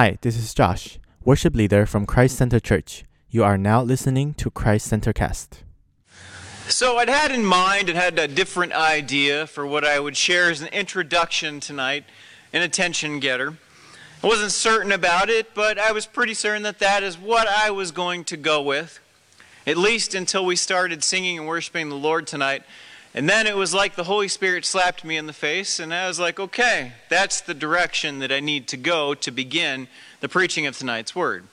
Hi, this is Josh, worship leader from Christ Center Church. You are now listening to Christ Center Cast. So I'd had in mind and had a different idea for what I would share as an introduction tonight, an attention getter. I wasn't certain about it, but I was pretty certain that that is what I was going to go with, at least until we started singing and worshiping the Lord tonight. And then it was like the Holy Spirit slapped me in the face, and I was like, okay, that's the direction that I need to go to begin the preaching of tonight's word.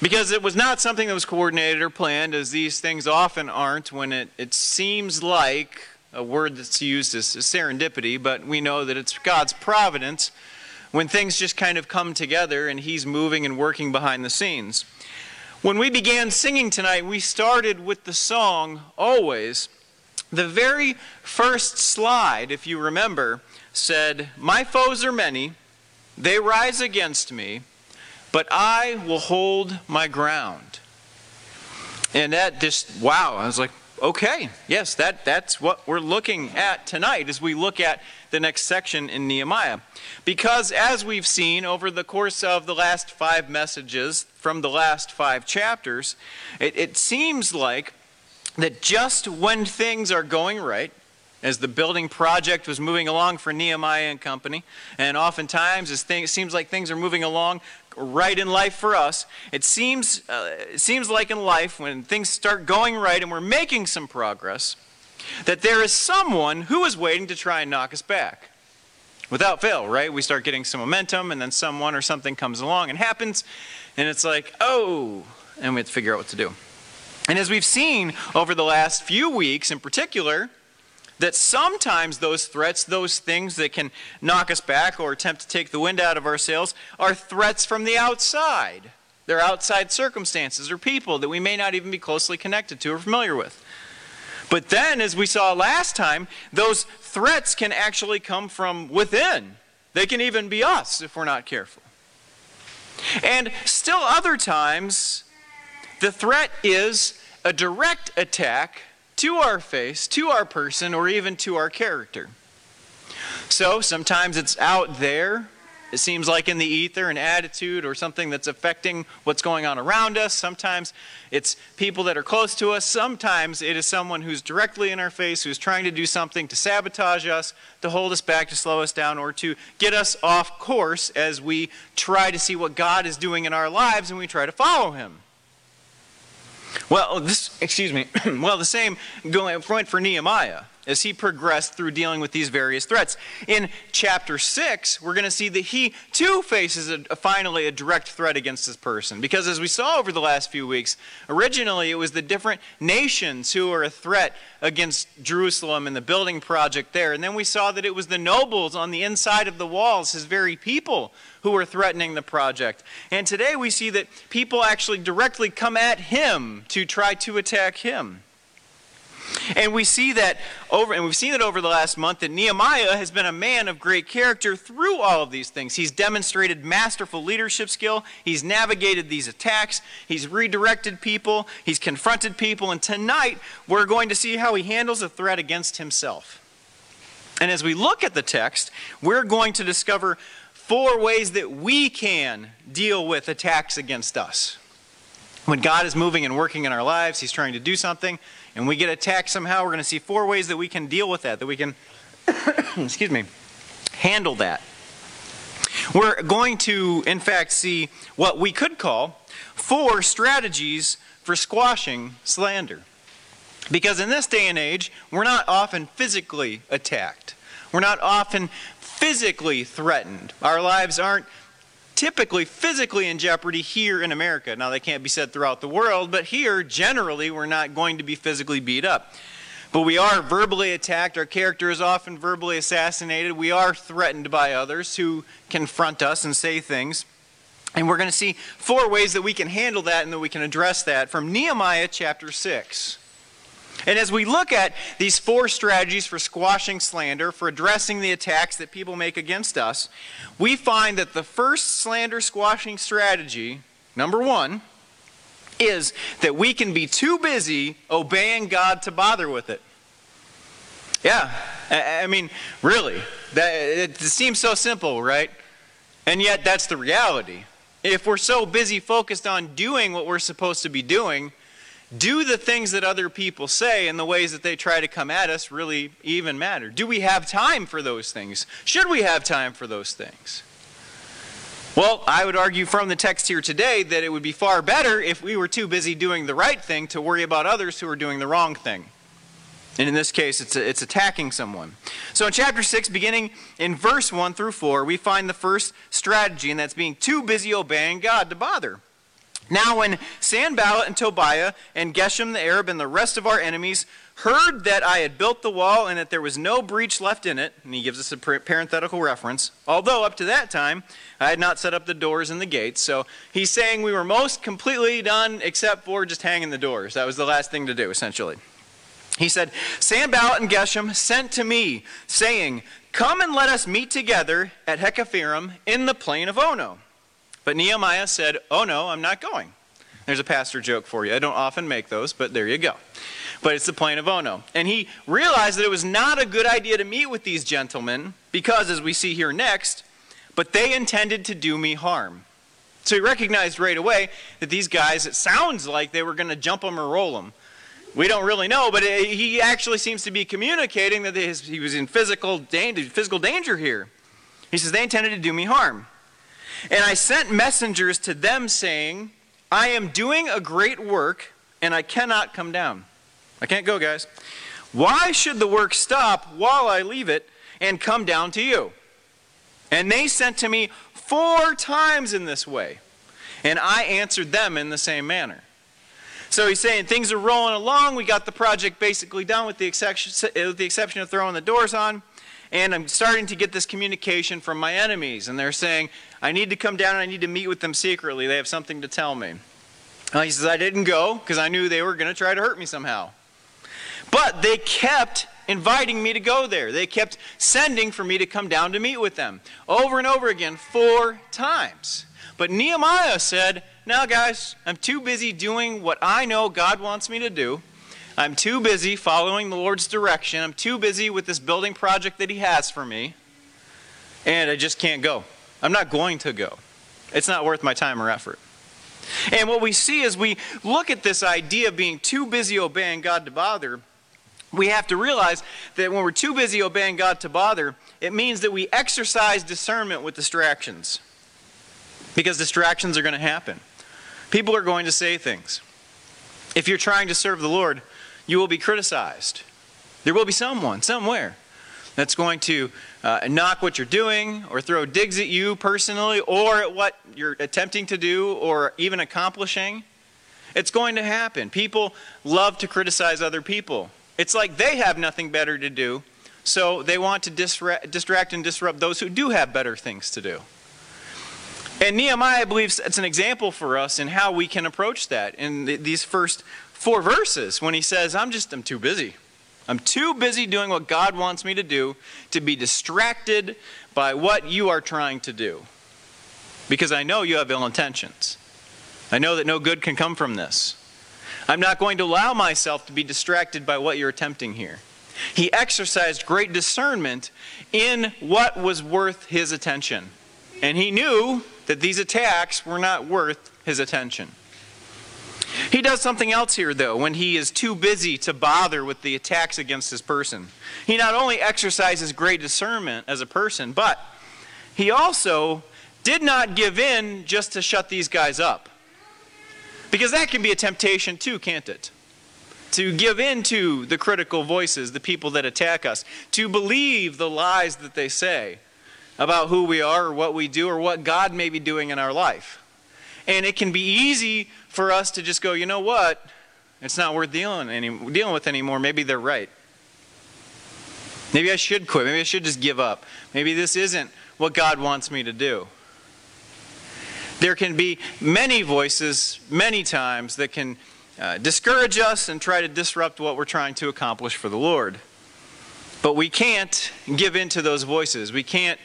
Because it was not something that was coordinated or planned, as these things often aren't when it, it seems like a word that's used as serendipity, but we know that it's God's providence when things just kind of come together and He's moving and working behind the scenes. When we began singing tonight, we started with the song Always. The very first slide, if you remember, said, My foes are many, they rise against me, but I will hold my ground. And that just, wow, I was like, okay, yes, that, that's what we're looking at tonight as we look at the next section in Nehemiah. Because as we've seen over the course of the last five messages from the last five chapters, it, it seems like that just when things are going right, as the building project was moving along for Nehemiah and company, and oftentimes as things, it seems like things are moving along right in life for us, it seems, uh, it seems like in life when things start going right and we're making some progress, that there is someone who is waiting to try and knock us back. Without fail, right? We start getting some momentum, and then someone or something comes along and happens, and it's like, oh, and we have to figure out what to do. And as we've seen over the last few weeks in particular, that sometimes those threats, those things that can knock us back or attempt to take the wind out of our sails, are threats from the outside. They're outside circumstances or people that we may not even be closely connected to or familiar with. But then, as we saw last time, those threats can actually come from within. They can even be us if we're not careful. And still, other times, the threat is a direct attack to our face, to our person, or even to our character. So sometimes it's out there. It seems like in the ether, an attitude or something that's affecting what's going on around us. Sometimes it's people that are close to us. Sometimes it is someone who's directly in our face, who's trying to do something to sabotage us, to hold us back, to slow us down, or to get us off course as we try to see what God is doing in our lives and we try to follow Him. Well, this, excuse me, well, the same went for Nehemiah as he progressed through dealing with these various threats. In chapter 6, we're going to see that he too faces a, a, finally a direct threat against this person. Because as we saw over the last few weeks, originally it was the different nations who were a threat against Jerusalem and the building project there. And then we saw that it was the nobles on the inside of the walls, his very people, who were threatening the project. And today we see that people actually directly come at him to try to attack him. And we see that over, and we've seen it over the last month, that Nehemiah has been a man of great character through all of these things. He's demonstrated masterful leadership skill. He's navigated these attacks. He's redirected people. He's confronted people. And tonight, we're going to see how he handles a threat against himself. And as we look at the text, we're going to discover four ways that we can deal with attacks against us. When God is moving and working in our lives, He's trying to do something, and we get attacked somehow, we're going to see four ways that we can deal with that, that we can, excuse me, handle that. We're going to, in fact, see what we could call four strategies for squashing slander. Because in this day and age, we're not often physically attacked. We're not often physically threatened. Our lives aren't typically physically in jeopardy here in America. Now, that can't be said throughout the world, but here, generally, we're not going to be physically beat up. But we are verbally attacked. Our character is often verbally assassinated. We are threatened by others who confront us and say things. And we're going to see four ways that we can handle that and that we can address that from Nehemiah chapter 6. And as we look at these four strategies for squashing slander, for addressing the attacks that people make against us, we find that the first slander squashing strategy, number one, is that we can be too busy obeying God to bother with it. Yeah, I mean, really, that, it seems so simple, right? And yet, that's the reality. If we're so busy focused on doing what we're supposed to be doing, do the things that other people say and the ways that they try to come at us really even matter? Do we have time for those things? Should we have time for those things? Well, I would argue from the text here today that it would be far better if we were too busy doing the right thing to worry about others who are doing the wrong thing. And in this case, it's, it's attacking someone. So in chapter 6, beginning in verse 1 through 4, we find the first strategy, and that's being too busy obeying God to bother. Now, when Sanballat and Tobiah and Geshem the Arab and the rest of our enemies heard that I had built the wall and that there was no breach left in it, and he gives us a parenthetical reference, although up to that time I had not set up the doors and the gates. So he's saying we were most completely done except for just hanging the doors. That was the last thing to do, essentially. He said, Sanballat and Geshem sent to me, saying, Come and let us meet together at Hakkephirim in the plain of Ono. But Nehemiah said, Oh no, I'm not going. There's a pastor joke for you. I don't often make those, but there you go. But it's the plain of Ono. And he realized that it was not a good idea to meet with these gentlemen because, as we see here next, but they intended to do me harm. So he recognized right away that these guys, it sounds like they were going to jump him or roll him. We don't really know, but uh, he actually seems to be communicating that he was in physical physical danger here. He says, They intended to do me harm. And I sent messengers to them saying, I am doing a great work and I cannot come down. I can't go, guys. Why should the work stop while I leave it and come down to you? And they sent to me four times in this way, and I answered them in the same manner. So he's saying things are rolling along. We got the project basically done with the exception, of throwing the doors on and I'm starting to get this communication from my enemies, and they're saying, I need to come down and I need to meet with them secretly. They have something to tell me. Uh, he says, I didn't go because I knew they were going to try to hurt me somehow. But they kept inviting me to go there. They kept sending for me to come down to meet with them over and over again, four times. But Nehemiah said, Now, guys, I'm too busy doing what I know God wants me to do. I'm too busy following the Lord's direction. I'm too busy with this building project that He has for me. And I just can't go. I'm not going to go. It's not worth my time or effort. And what we see as we look at this idea of being too busy obeying God to bother, we have to realize that when we're too busy obeying God to bother, it means that we exercise discernment with distractions. Because distractions are going to happen. People are going to say things. If you're trying to serve the Lord, you will be criticized. There will be someone, somewhere, that's going to uh, knock what you're doing or throw digs at you personally or at what you're attempting to do or even accomplishing. It's going to happen. People love to criticize other people. It's like they have nothing better to do, so they want to disra- distract and disrupt those who do have better things to do. And Nehemiah believes it's an example for us in how we can approach that in the, these first four verses when he says, I'm just, I'm too busy. I'm too busy doing what God wants me to do to be distracted by what you are trying to do. Because I know you have ill intentions. I know that no good can come from this. I'm not going to allow myself to be distracted by what you're attempting here. He exercised great discernment in what was worth his attention. And he knew that these attacks were not worth his attention. He does something else here, though, when he is too busy to bother with the attacks against his person. He not only exercises great discernment as a person, but he also did not give in just to shut these guys up. Because that can be a temptation, too, can't it? To give in to the critical voices, the people that attack us, to believe the lies that they say about who we are or what we do or what God may be doing in our life. And it can be easy for us to just go, you know what? It's not worth dealing, any, dealing with anymore. Maybe they're right. Maybe I should quit. Maybe I should just give up. Maybe this isn't what God wants me to do. There can be many voices, many times, that can uh, discourage us and try to disrupt what we're trying to accomplish for the Lord. But we can't give in to those voices. We can't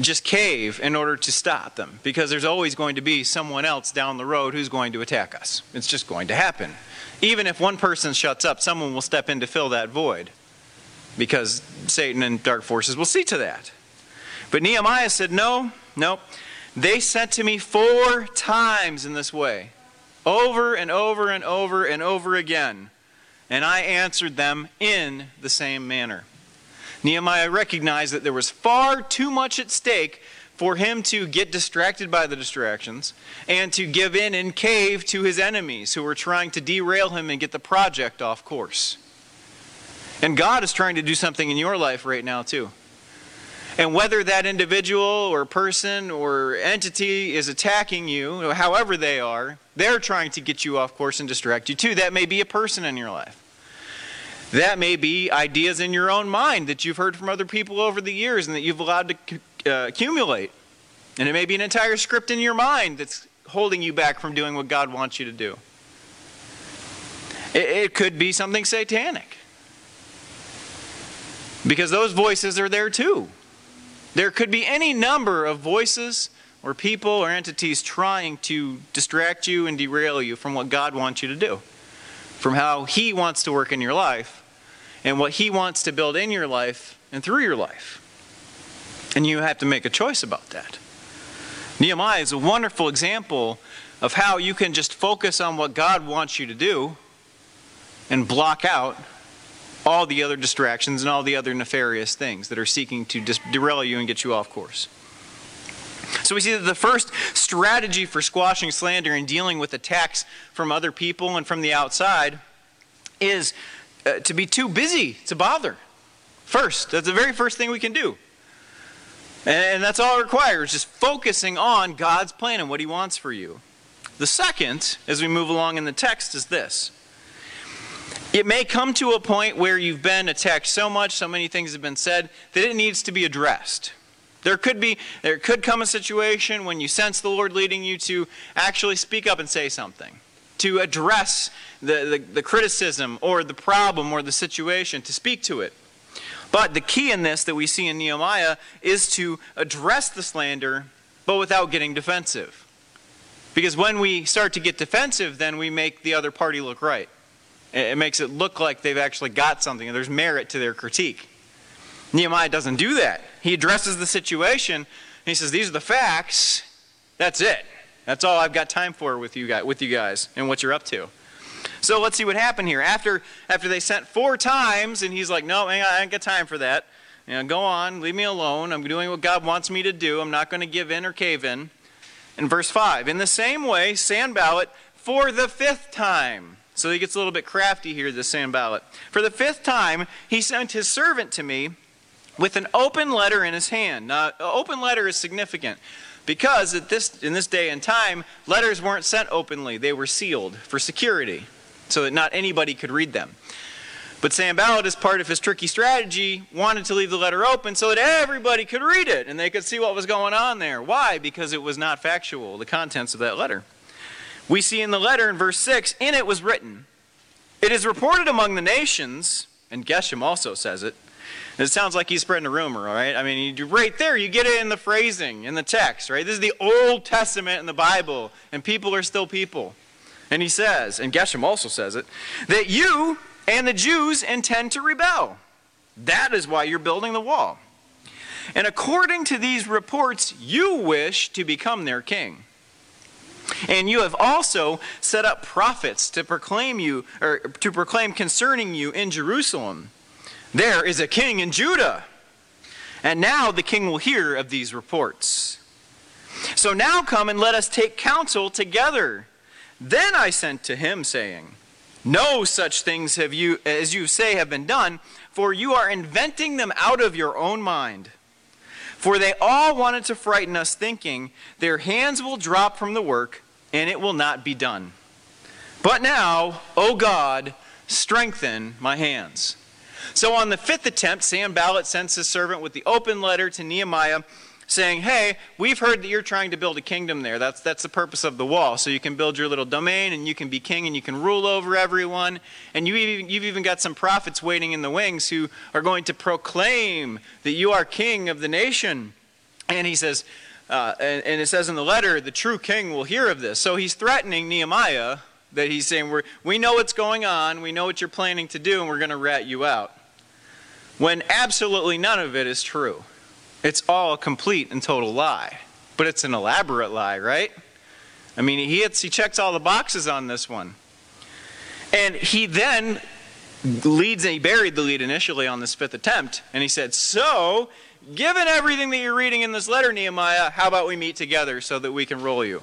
just cave in order to stop them because there's always going to be someone else down the road who's going to attack us. It's just going to happen. Even if one person shuts up, someone will step in to fill that void because Satan and dark forces will see to that. But Nehemiah said, No, no. They sent to me four times in this way, over and over and over and over again, and I answered them in the same manner. Nehemiah recognized that there was far too much at stake for him to get distracted by the distractions and to give in and cave to his enemies who were trying to derail him and get the project off course. And God is trying to do something in your life right now, too. And whether that individual or person or entity is attacking you, however they are, they're trying to get you off course and distract you too. That may be a person in your life. That may be ideas in your own mind that you've heard from other people over the years and that you've allowed to uh, accumulate. And it may be an entire script in your mind that's holding you back from doing what God wants you to do. It, it could be something satanic. Because those voices are there too. There could be any number of voices or people or entities trying to distract you and derail you from what God wants you to do, from how He wants to work in your life, and what He wants to build in your life and through your life. And you have to make a choice about that. Nehemiah is a wonderful example of how you can just focus on what God wants you to do and block out all the other distractions and all the other nefarious things that are seeking to derail you and get you off course. So we see that the first strategy for squashing slander and dealing with attacks from other people and from the outside is uh, to be too busy to bother. First, that's the very first thing we can do. And that's all it requires, just focusing on God's plan and what He wants for you. The second, as we move along in the text, is this it may come to a point where you've been attacked so much, so many things have been said, that it needs to be addressed. There could be there could come a situation when you sense the Lord leading you to actually speak up and say something, to address the, the, the criticism or the problem or the situation, to speak to it. But the key in this that we see in Nehemiah is to address the slander, but without getting defensive. Because when we start to get defensive, then we make the other party look right. It makes it look like they've actually got something and there's merit to their critique. Nehemiah doesn't do that. He addresses the situation and he says, These are the facts. That's it. That's all I've got time for with you guys, with you guys and what you're up to. So let's see what happened here. After, after they sent four times, and he's like, No, I ain't got time for that. You know, go on, leave me alone. I'm doing what God wants me to do. I'm not going to give in or cave in. In verse 5, in the same way, Sanballat, for the fifth time, so he gets a little bit crafty here, this Sanballat. For the fifth time, he sent his servant to me with an open letter in his hand. Now, open letter is significant because at this, in this day and time, letters weren't sent openly, they were sealed for security so that not anybody could read them. But Sanballat, as part of his tricky strategy, wanted to leave the letter open so that everybody could read it and they could see what was going on there. Why? Because it was not factual, the contents of that letter. We see in the letter in verse 6, in it was written, It is reported among the nations, and Geshem also says it. It sounds like he's spreading a rumor, all right? I mean, you, right there, you get it in the phrasing, in the text, right? This is the Old Testament in the Bible, and people are still people. And he says, and Geshem also says it, that you and the Jews intend to rebel. That is why you're building the wall. And according to these reports, you wish to become their king. And you have also set up prophets to proclaim you or to proclaim concerning you in Jerusalem. There is a king in Judah. And now the king will hear of these reports. So now come and let us take counsel together. Then I sent to him saying, No such things have you as you say have been done, for you are inventing them out of your own mind. For they all wanted to frighten us, thinking, Their hands will drop from the work, and it will not be done. But now, O God, strengthen my hands. So on the fifth attempt, Sanballat sends his servant with the open letter to Nehemiah saying, Hey, we've heard that you're trying to build a kingdom there. That's, that's the purpose of the wall. So you can build your little domain and you can be king and you can rule over everyone. And you even, you've even got some prophets waiting in the wings who are going to proclaim that you are king of the nation. And he says, uh, and, and, it says in the letter, the true king will hear of this. So he's threatening Nehemiah that he's saying, we we know what's going on, we know what you're planning to do, and we're going to rat you out. When absolutely none of it is true. It's all a complete and total lie. but it's an elaborate lie, right? I mean, he, hits, he checks all the boxes on this one. And he then leads, and he buried the lead initially on this fifth attempt, and he said, So, given everything that you're reading in this letter, Nehemiah, how about we meet together so that we can roll you?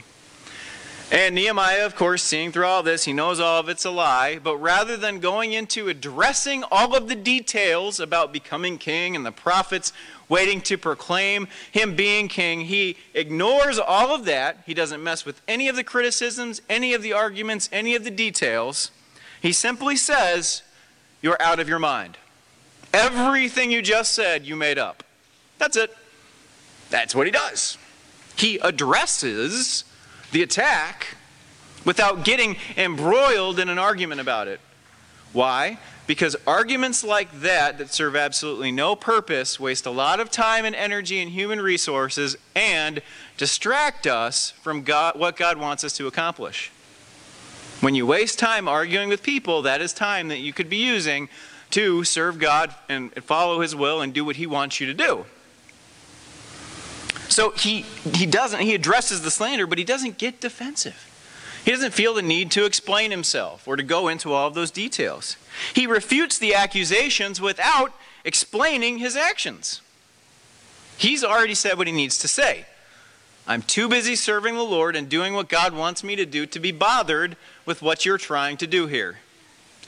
And Nehemiah, of course, seeing through all this, he knows all of it's a lie, but rather than going into addressing all of the details about becoming king and the prophets waiting to proclaim him being king, he ignores all of that. He doesn't mess with any of the criticisms, any of the arguments, any of the details. He simply says, You're out of your mind. Everything you just said, you made up. That's it. That's what he does. He addresses the attack without getting embroiled in an argument about it. Why? Because arguments like that, that serve absolutely no purpose, waste a lot of time and energy and human resources, and distract us from God, what God wants us to accomplish. When you waste time arguing with people, that is time that you could be using to serve God and follow His will and do what He wants you to do. So he, he doesn't, he addresses the slander, but he doesn't get defensive. He doesn't feel the need to explain himself or to go into all of those details. He refutes the accusations without explaining his actions. He's already said what he needs to say. I'm too busy serving the Lord and doing what God wants me to do to be bothered with what you're trying to do here.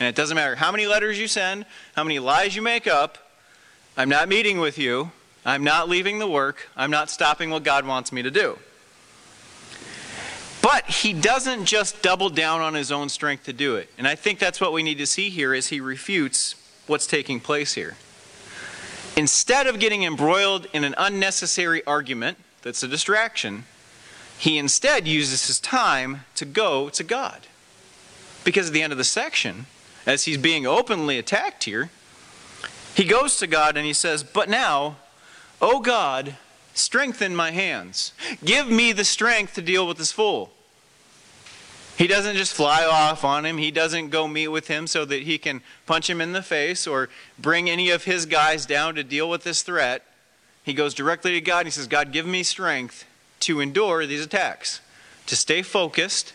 And it doesn't matter how many letters you send, how many lies you make up, I'm not meeting with you. I'm not leaving the work. I'm not stopping what God wants me to do. But he doesn't just double down on his own strength to do it. And I think that's what we need to see here is he refutes what's taking place here. Instead of getting embroiled in an unnecessary argument that's a distraction, he instead uses his time to go to God. Because at the end of the section, as he's being openly attacked here, he goes to God and he says, But now O God, strengthen my hands. Give me the strength to deal with this fool. He doesn't just fly off on him. He doesn't go meet with him so that he can punch him in the face or bring any of his guys down to deal with this threat. He goes directly to God and he says, God, give me strength to endure these attacks, to stay focused,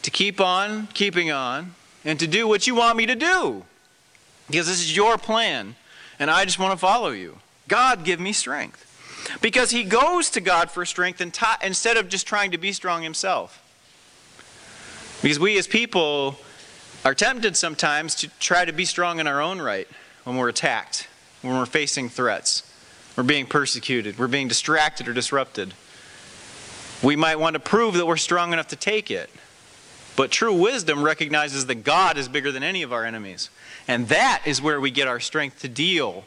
to keep on keeping on, and to do what you want me to do. Because this is your plan, and I just want to follow you. God, give me strength. Because he goes to God for strength instead of just trying to be strong himself. Because we as people are tempted sometimes to try to be strong in our own right when we're attacked, when we're facing threats, we're being persecuted, we're being distracted or disrupted. We might want to prove that we're strong enough to take it. But true wisdom recognizes that God is bigger than any of our enemies. And that is where we get our strength to deal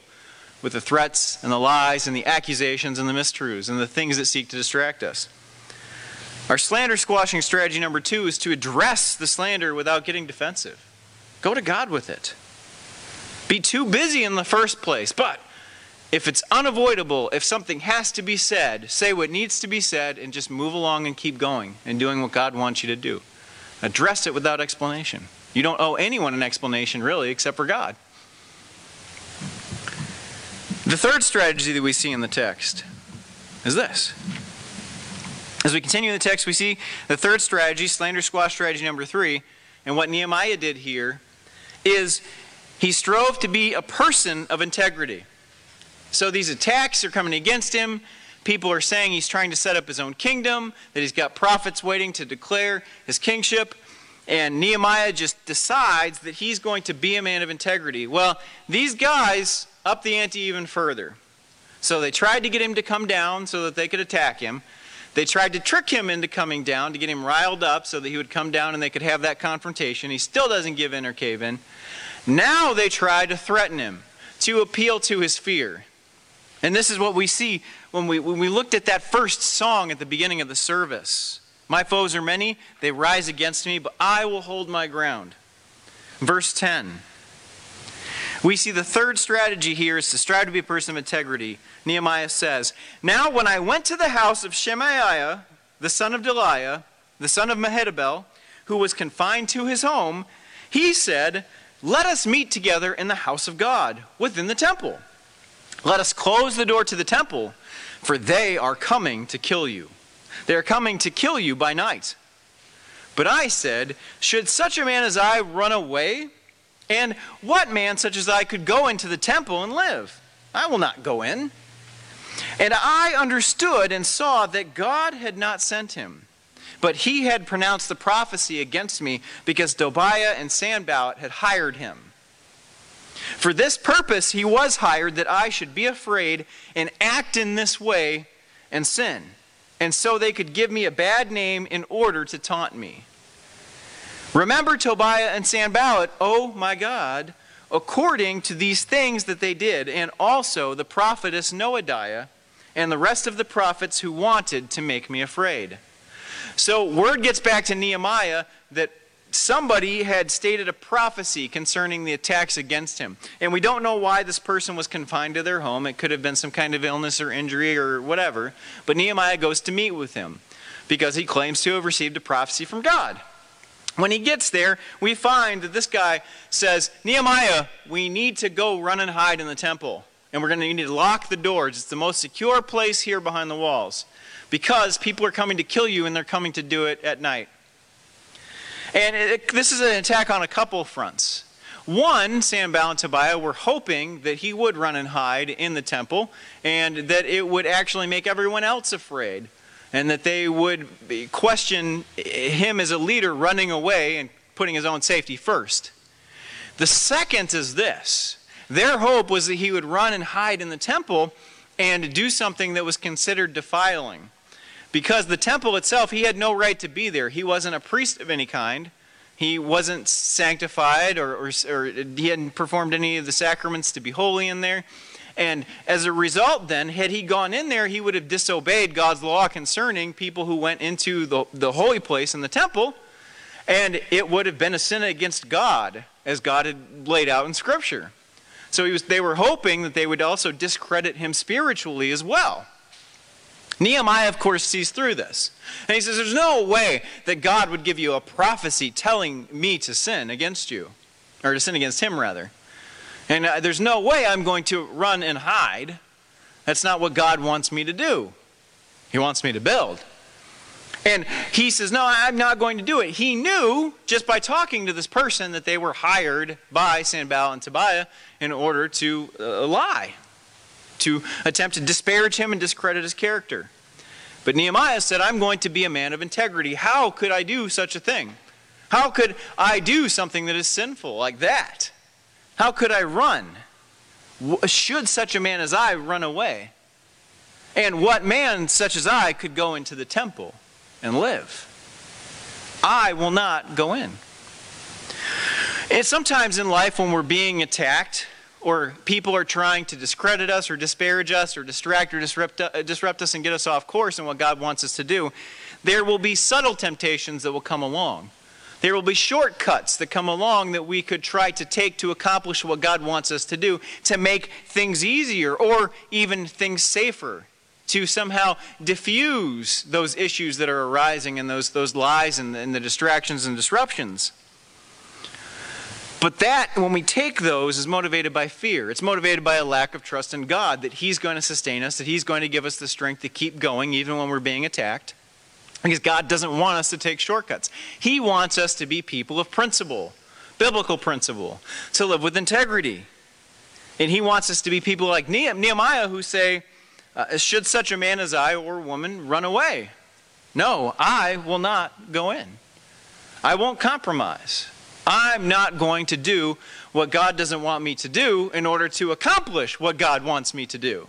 with the threats and the lies and the accusations and the mistruths and the things that seek to distract us. Our slander squashing strategy number two is to address the slander without getting defensive. Go to God with it. Be too busy in the first place, but if it's unavoidable, if something has to be said, say what needs to be said and just move along and keep going and doing what God wants you to do. Address it without explanation. You don't owe anyone an explanation, really, except for God. The third strategy that we see in the text is this. As we continue in the text, we see the third strategy, slander squash strategy number three, and what Nehemiah did here is he strove to be a person of integrity. So these attacks are coming against him. People are saying he's trying to set up his own kingdom, that he's got prophets waiting to declare his kingship. And Nehemiah just decides that he's going to be a man of integrity. Well, these guys up the ante even further. So they tried to get him to come down so that they could attack him. They tried to trick him into coming down to get him riled up so that he would come down and they could have that confrontation. He still doesn't give in or cave in. Now they try to threaten him, to appeal to his fear. And this is what we see when we, when we looked at that first song at the beginning of the service. My foes are many, they rise against me, but I will hold my ground. Verse 10. We see the third strategy here is to strive to be a person of integrity. Nehemiah says, Now when I went to the house of Shemaiah, the son of Delaiah, the son of Mehetabel, who was confined to his home, he said, Let us meet together in the house of God, within the temple. Let us close the door to the temple, for they are coming to kill you. They are coming to kill you by night. But I said, Should such a man as I run away? And what man such as I could go into the temple and live? I will not go in. And I understood and saw that God had not sent him, but he had pronounced the prophecy against me because Tobiah and Sanballat had hired him. For this purpose he was hired that I should be afraid and act in this way and sin and so they could give me a bad name in order to taunt me. Remember Tobiah and Sanballat, oh my God, according to these things that they did, and also the prophetess Noadiah and the rest of the prophets who wanted to make me afraid. So word gets back to Nehemiah that somebody had stated a prophecy concerning the attacks against him. And we don't know why this person was confined to their home. It could have been some kind of illness or injury or whatever. But Nehemiah goes to meet with him because he claims to have received a prophecy from God. When he gets there, we find that this guy says, Nehemiah, we need to go run and hide in the temple. And we're going to need to lock the doors. It's the most secure place here behind the walls because people are coming to kill you and they're coming to do it at night. And it, this is an attack on a couple fronts. One, Sanballat and Tobiah were hoping that he would run and hide in the temple and that it would actually make everyone else afraid and that they would question him as a leader running away and putting his own safety first. The second is this their hope was that he would run and hide in the temple and do something that was considered defiling. Because the temple itself, he had no right to be there. He wasn't a priest of any kind. He wasn't sanctified or, or, or, he hadn't performed any of the sacraments to be holy in there. And as a result, then, had he gone in there, he would have disobeyed God's law concerning people who went into the, the holy place in the temple. And it would have been a sin against God, as God had laid out in Scripture. So was, they were hoping that they would also discredit him spiritually as well. Nehemiah, of course, sees through this. And he says, There's no way that God would give you a prophecy telling me to sin against you, or to sin against him, rather. And uh, there's no way I'm going to run and hide. That's not what God wants me to do. He wants me to build. And he says, No, I'm not going to do it. He knew just by talking to this person that they were hired by Sanballat and Tobiah in order to uh, lie to attempt to disparage him and discredit his character. But Nehemiah said, I'm going to be a man of integrity. How could I do such a thing? How could I do something that is sinful like that? How could I run? Should such a man as I run away? And what man such as I could go into the temple and live? I will not go in. And sometimes in life, when we're being attacked, or people are trying to discredit us or disparage us or distract or disrupt, uh, disrupt us and get us off course in what God wants us to do, there will be subtle temptations that will come along. There will be shortcuts that come along that we could try to take to accomplish what God wants us to do, to make things easier or even things safer, to somehow diffuse those issues that are arising and those, those lies and, and the distractions and disruptions. But that, when we take those, is motivated by fear. It's motivated by a lack of trust in God that He's going to sustain us, that He's going to give us the strength to keep going even when we're being attacked. Because God doesn't want us to take shortcuts. He wants us to be people of principle, biblical principle, to live with integrity. And He wants us to be people like Nehemiah who say, uh, Should such a man as I or woman run away? No, I will not go in. I won't compromise. I'm not going to do what God doesn't want me to do in order to accomplish what God wants me to do.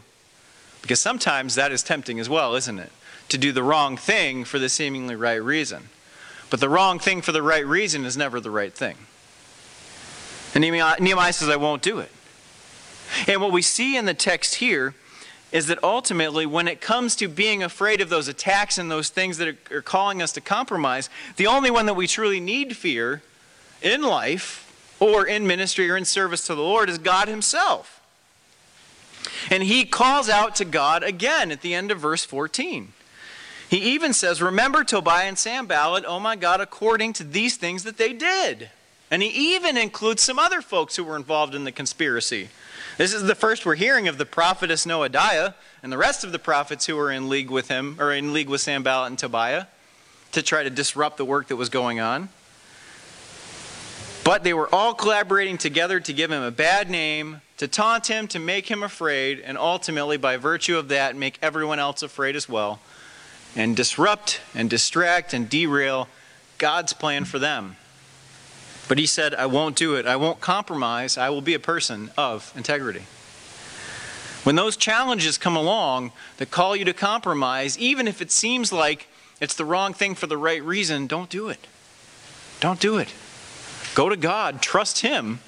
Because sometimes that is tempting as well, isn't it? To do the wrong thing for the seemingly right reason. But the wrong thing for the right reason is never the right thing. And Nehemiah says, I won't do it. And what we see in the text here is that ultimately, when it comes to being afraid of those attacks and those things that are calling us to compromise, the only one that we truly need fear in life or in ministry or in service to the Lord is God Himself. And he calls out to God again at the end of verse 14. He even says, Remember Tobiah and Sanballat, oh my God, according to these things that they did. And he even includes some other folks who were involved in the conspiracy This is the first we're hearing of the prophetess Noadiah and the rest of the prophets who were in league with him, or in league with Sanballat and Tobiah, to try to disrupt the work that was going on. But they were all collaborating together to give him a bad name, to taunt him, to make him afraid, and ultimately, by virtue of that, make everyone else afraid as well, and disrupt and distract and derail God's plan for them. But he said, I won't do it. I won't compromise. I will be a person of integrity. When those challenges come along that call you to compromise, even if it seems like it's the wrong thing for the right reason, don't do it. Don't do it. Go to God, trust Him,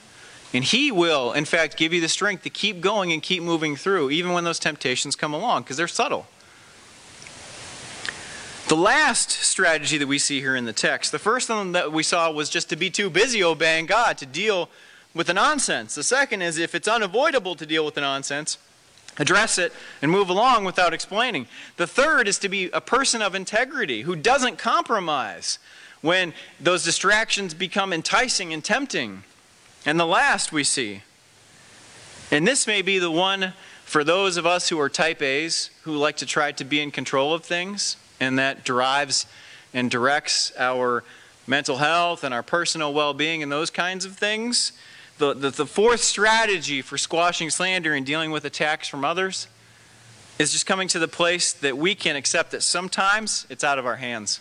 and He will, in fact, give you the strength to keep going and keep moving through, even when those temptations come along, because they're subtle. The last strategy that we see here in the text, the first one that we saw was just to be too busy obeying God, to deal with the nonsense. The second is if it's unavoidable to deal with the nonsense, address it and move along without explaining. The third is to be a person of integrity who doesn't compromise, when those distractions become enticing and tempting. And the last we see, and this may be the one for those of us who are type A's who like to try to be in control of things, and that drives and directs our mental health and our personal well being and those kinds of things. The, the, the, fourth strategy for squashing slander and dealing with attacks from others is just coming to the place that we can accept that sometimes it's out of our hands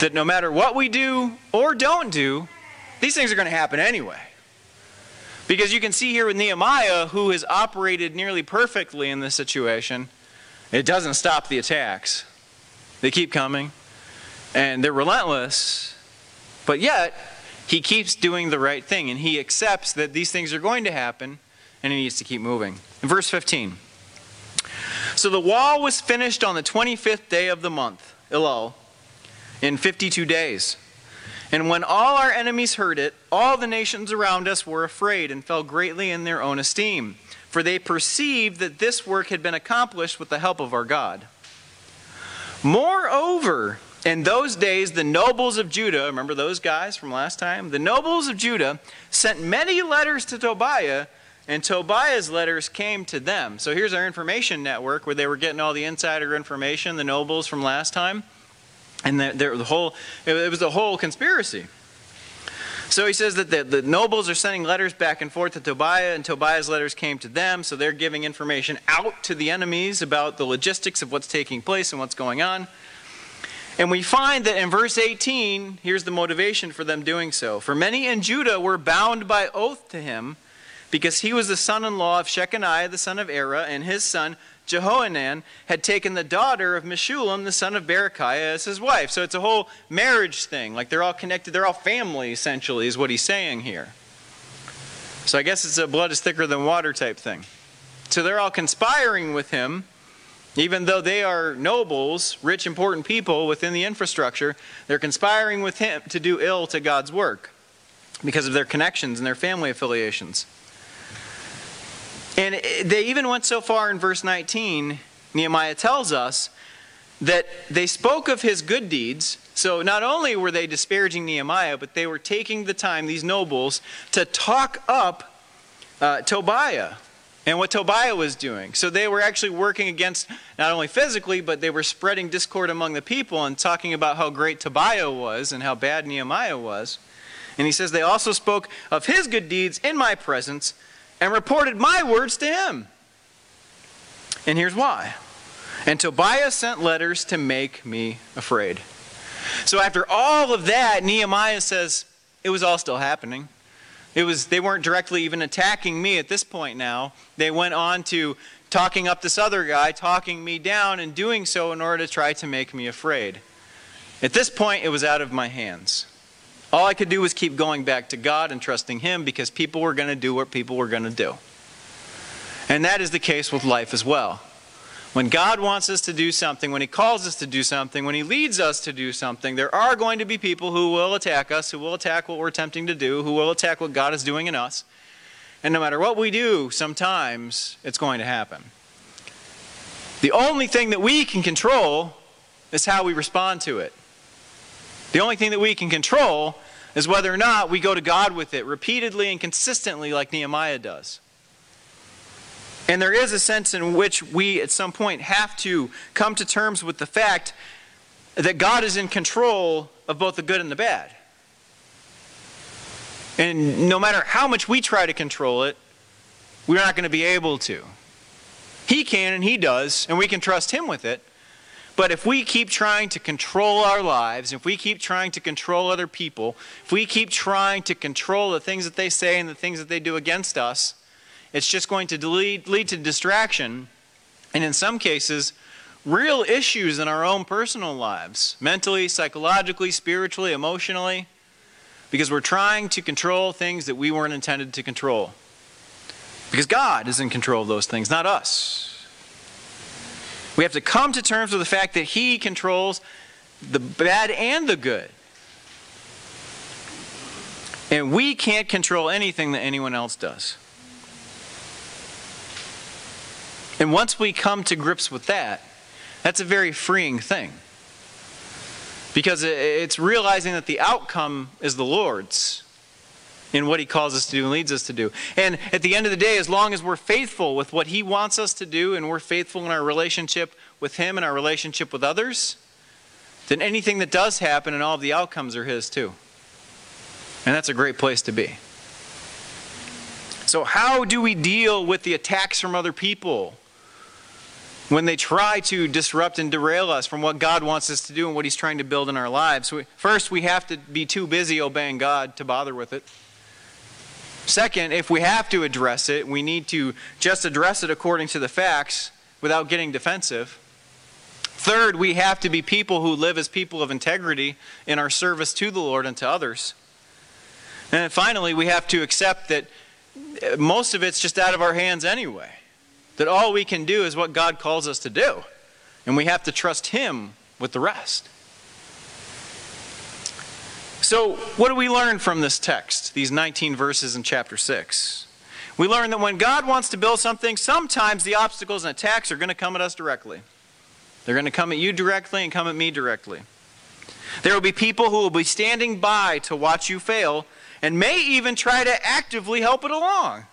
that no matter what we do or don't do, these things are going to happen anyway. Because you can see here with Nehemiah, who has operated nearly perfectly in this situation, it doesn't stop the attacks. They keep coming, and they're relentless, but yet he keeps doing the right thing, and he accepts that these things are going to happen, and he needs to keep moving. In verse 15 So the wall was finished on the 25th day of the month, Elul in 52 days. And when all our enemies heard it, all the nations around us were afraid and fell greatly in their own esteem, for they perceived that this work had been accomplished with the help of our God. Moreover, in those days, the nobles of Judah, remember those guys from last time? The nobles of Judah sent many letters to Tobiah, and Tobiah's letters came to them. So here's our information network where they were getting all the insider information, the nobles from last time. And the, the whole, it was a whole conspiracy. So he says that the, the, nobles are sending letters back and forth to Tobiah, and Tobiah's letters came to them, so they're giving information out to the enemies about the logistics of what's taking place and what's going on. And we find that in verse 18, here's the motivation for them doing so. For many in Judah were bound by oath to him, because he was the son in law of Shechaniah, the son of Arah, and his son Jehohanan had taken the daughter of Meshullam, the son of Berechiah, as his wife. So it's a whole marriage thing. Like they're all connected, they're all family, essentially, is what he's saying here. So I guess it's a blood is thicker than water type thing. So they're all conspiring with him, even though they are nobles, rich, important people within the infrastructure. They're conspiring with him to do ill to God's work because of their connections and their family affiliations. And they even went so far in verse 19, Nehemiah tells us that they spoke of his good deeds. So not only were they disparaging Nehemiah, but they were taking the time, these nobles, to talk up uh, Tobiah and what Tobiah was doing. So they were actually working against not only physically, but they were spreading discord among the people and talking about how great Tobiah was and how bad Nehemiah was. And he says, They also spoke of his good deeds in my presence and reported my words to him. And here's why. And Tobiah sent letters to make me afraid. So after all of that, Nehemiah says, it was all still happening. It was they weren't directly even attacking me at this point now. They went on to talking up this other guy, talking me down, and doing so in order to try to make me afraid. At this point, it was out of my hands. All I could do was keep going back to God and trusting Him because people were going to do what people were going to do. And that is the case with life as well. When God wants us to do something, when He calls us to do something, when He leads us to do something, there are going to be people who will attack us, who will attack what we're attempting to do, who will attack what God is doing in us. And no matter what we do, sometimes it's going to happen. The only thing that we can control is how we respond to it. The only thing that we can control is whether or not we go to God with it repeatedly and consistently, like Nehemiah does. And there is a sense in which we, at some point, have to come to terms with the fact that God is in control of both the good and the bad. And no matter how much we try to control it, we're not going to be able to. He can and He does, and we can trust Him with it. But if we keep trying to control our lives, if we keep trying to control other people, if we keep trying to control the things that they say and the things that they do against us, it's just going to lead, lead to distraction. And in some cases, real issues in our own personal lives mentally, psychologically, spiritually, emotionally because we're trying to control things that we weren't intended to control. Because God is in control of those things, not us. We have to come to terms with the fact that He controls the bad and the good. And we can't control anything that anyone else does. And once we come to grips with that, that's a very freeing thing. Because it's realizing that the outcome is the Lord's in what He calls us to do and leads us to do. And at the end of the day, as long as we're faithful with what He wants us to do and we're faithful in our relationship with Him and our relationship with others, then anything that does happen and all of the outcomes are His too. And that's a great place to be. So, how do we deal with the attacks from other people? when they try to disrupt and derail us from what God wants us to do and what He's trying to build in our lives. First, we have to be too busy obeying God to bother with it. Second, if we have to address it, we need to just address it according to the facts without getting defensive. Third, we have to be people who live as people of integrity in our service to the Lord and to others. And finally, we have to accept that most of it's just out of our hands anyway. That all we can do is what God calls us to do. And we have to trust Him with the rest. So, what do we learn from this text, these 19 verses in chapter 6? We learn that when God wants to build something, sometimes the obstacles and attacks are going to come at us directly. They're going to come at you directly and come at me directly. There will be people who will be standing by to watch you fail and may even try to actively help it along.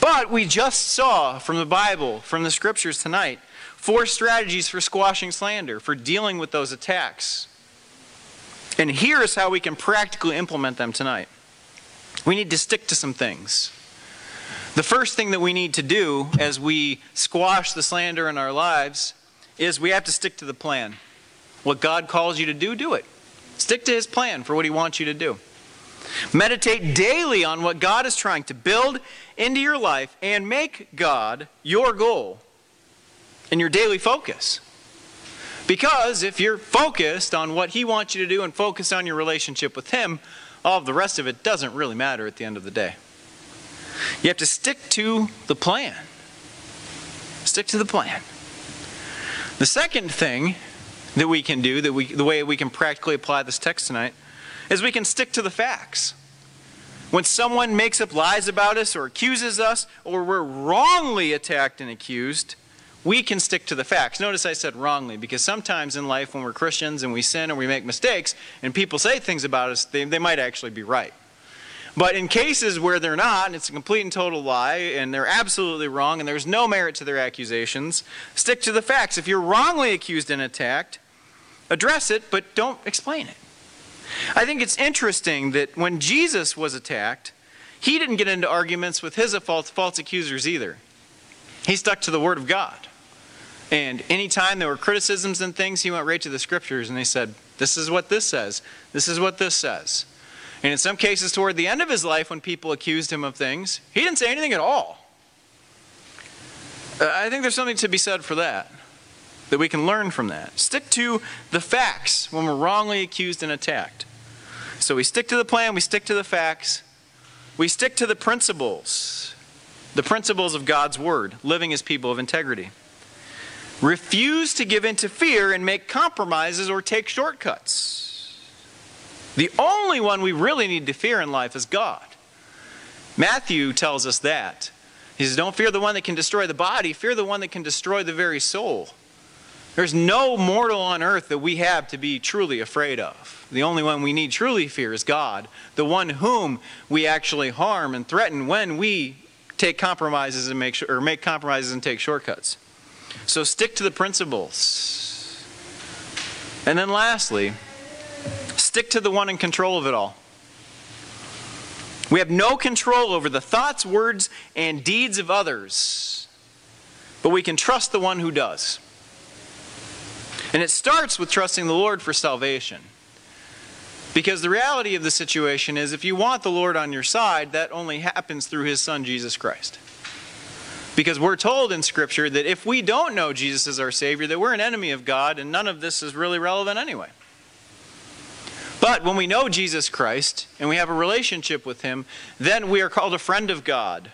But we just saw from the Bible, from the scriptures tonight, four strategies for squashing slander, for dealing with those attacks. And here's how we can practically implement them tonight. We need to stick to some things. The first thing that we need to do as we squash the slander in our lives is we have to stick to the plan. What God calls you to do, do it. Stick to His plan for what He wants you to do. Meditate daily on what God is trying to build into your life and make God your goal and your daily focus. Because if you're focused on what He wants you to do and focused on your relationship with Him, all of the rest of it doesn't really matter at the end of the day. You have to stick to the plan. Stick to the plan. The second thing that we can do, that we, the way we can practically apply this text tonight, is we can stick to the facts. When someone makes up lies about us or accuses us, or we're wrongly attacked and accused, we can stick to the facts. Notice I said wrongly, because sometimes in life when we're Christians and we sin and we make mistakes, and people say things about us, they, they might actually be right. But in cases where they're not, and it's a complete and total lie, and they're absolutely wrong, and there's no merit to their accusations, stick to the facts. If you're wrongly accused and attacked, address it, but don't explain it. I think it's interesting that when Jesus was attacked, he didn't get into arguments with his false, false accusers either. He stuck to the Word of God. And anytime there were criticisms and things, he went right to the Scriptures and he said, This is what this says. This is what this says. And in some cases, toward the end of his life, when people accused him of things, he didn't say anything at all. Uh, I think there's something to be said for that that we can learn from that. Stick to the facts when we're wrongly accused and attacked. So we stick to the plan, we stick to the facts, we stick to the principles, the principles of God's Word, living as people of integrity. Refuse to give in to fear and make compromises or take shortcuts. The only one we really need to fear in life is God. Matthew tells us that. He says, Don't fear the one that can destroy the body, fear the one that can destroy the very soul. There's no mortal on earth that we have to be truly afraid of. The only one we need truly fear is God, the one whom we actually harm and threaten when we take compromises and make or make compromises and take shortcuts. So stick to the principles. And then lastly, stick to the one in control of it all. We have no control over the thoughts, words, and deeds of others, but we can trust the one who does. And it starts with trusting the Lord for salvation. Because the reality of the situation is if you want the Lord on your side, that only happens through his son, Jesus Christ. Because we're told in Scripture that if we don't know Jesus as our Savior, that we're an enemy of God, and none of this is really relevant anyway. But when we know Jesus Christ and we have a relationship with Him, then we are called a friend of God,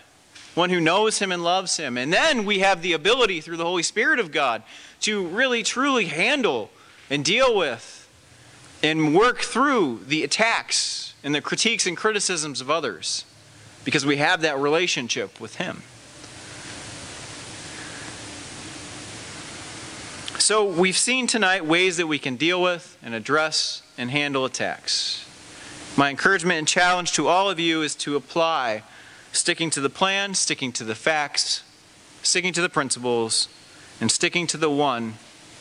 one who knows Him and loves Him. And then we have the ability through the Holy Spirit of God to really, truly handle and deal with and work through the attacks and the critiques and criticisms of others because we have that relationship with Him. So, we've seen tonight ways that we can deal with and address and handle attacks. My encouragement and challenge to all of you is to apply sticking to the plan, sticking to the facts, sticking to the principles, and sticking to the one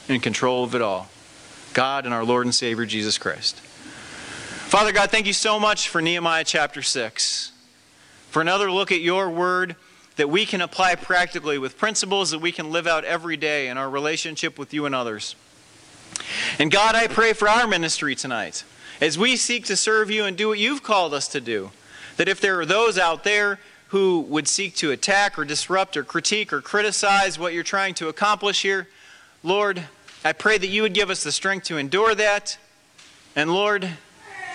in control of it all God and our Lord and Savior Jesus Christ. Father God, thank you so much for Nehemiah chapter 6, for another look at your word that we can apply practically with principles that we can live out every day in our relationship with you and others. And God, I pray for our ministry tonight as we seek to serve you and do what you've called us to do. That if there are those out there who would seek to attack or disrupt or critique or criticize what you're trying to accomplish here, Lord, I pray that you would give us the strength to endure that. And Lord,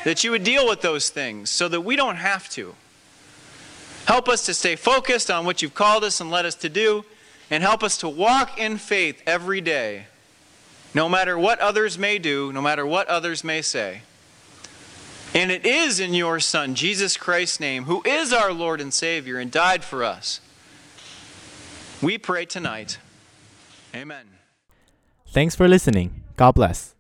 that you would deal with those things so that we don't have to. Help us to stay focused on what you've called us and led us to do, and help us to walk in faith every day, no matter what others may do, no matter what others may say. And it is in your Son, Jesus Christ's name, who is our Lord and Savior and died for us. We pray tonight. Amen. Thanks for listening. God bless.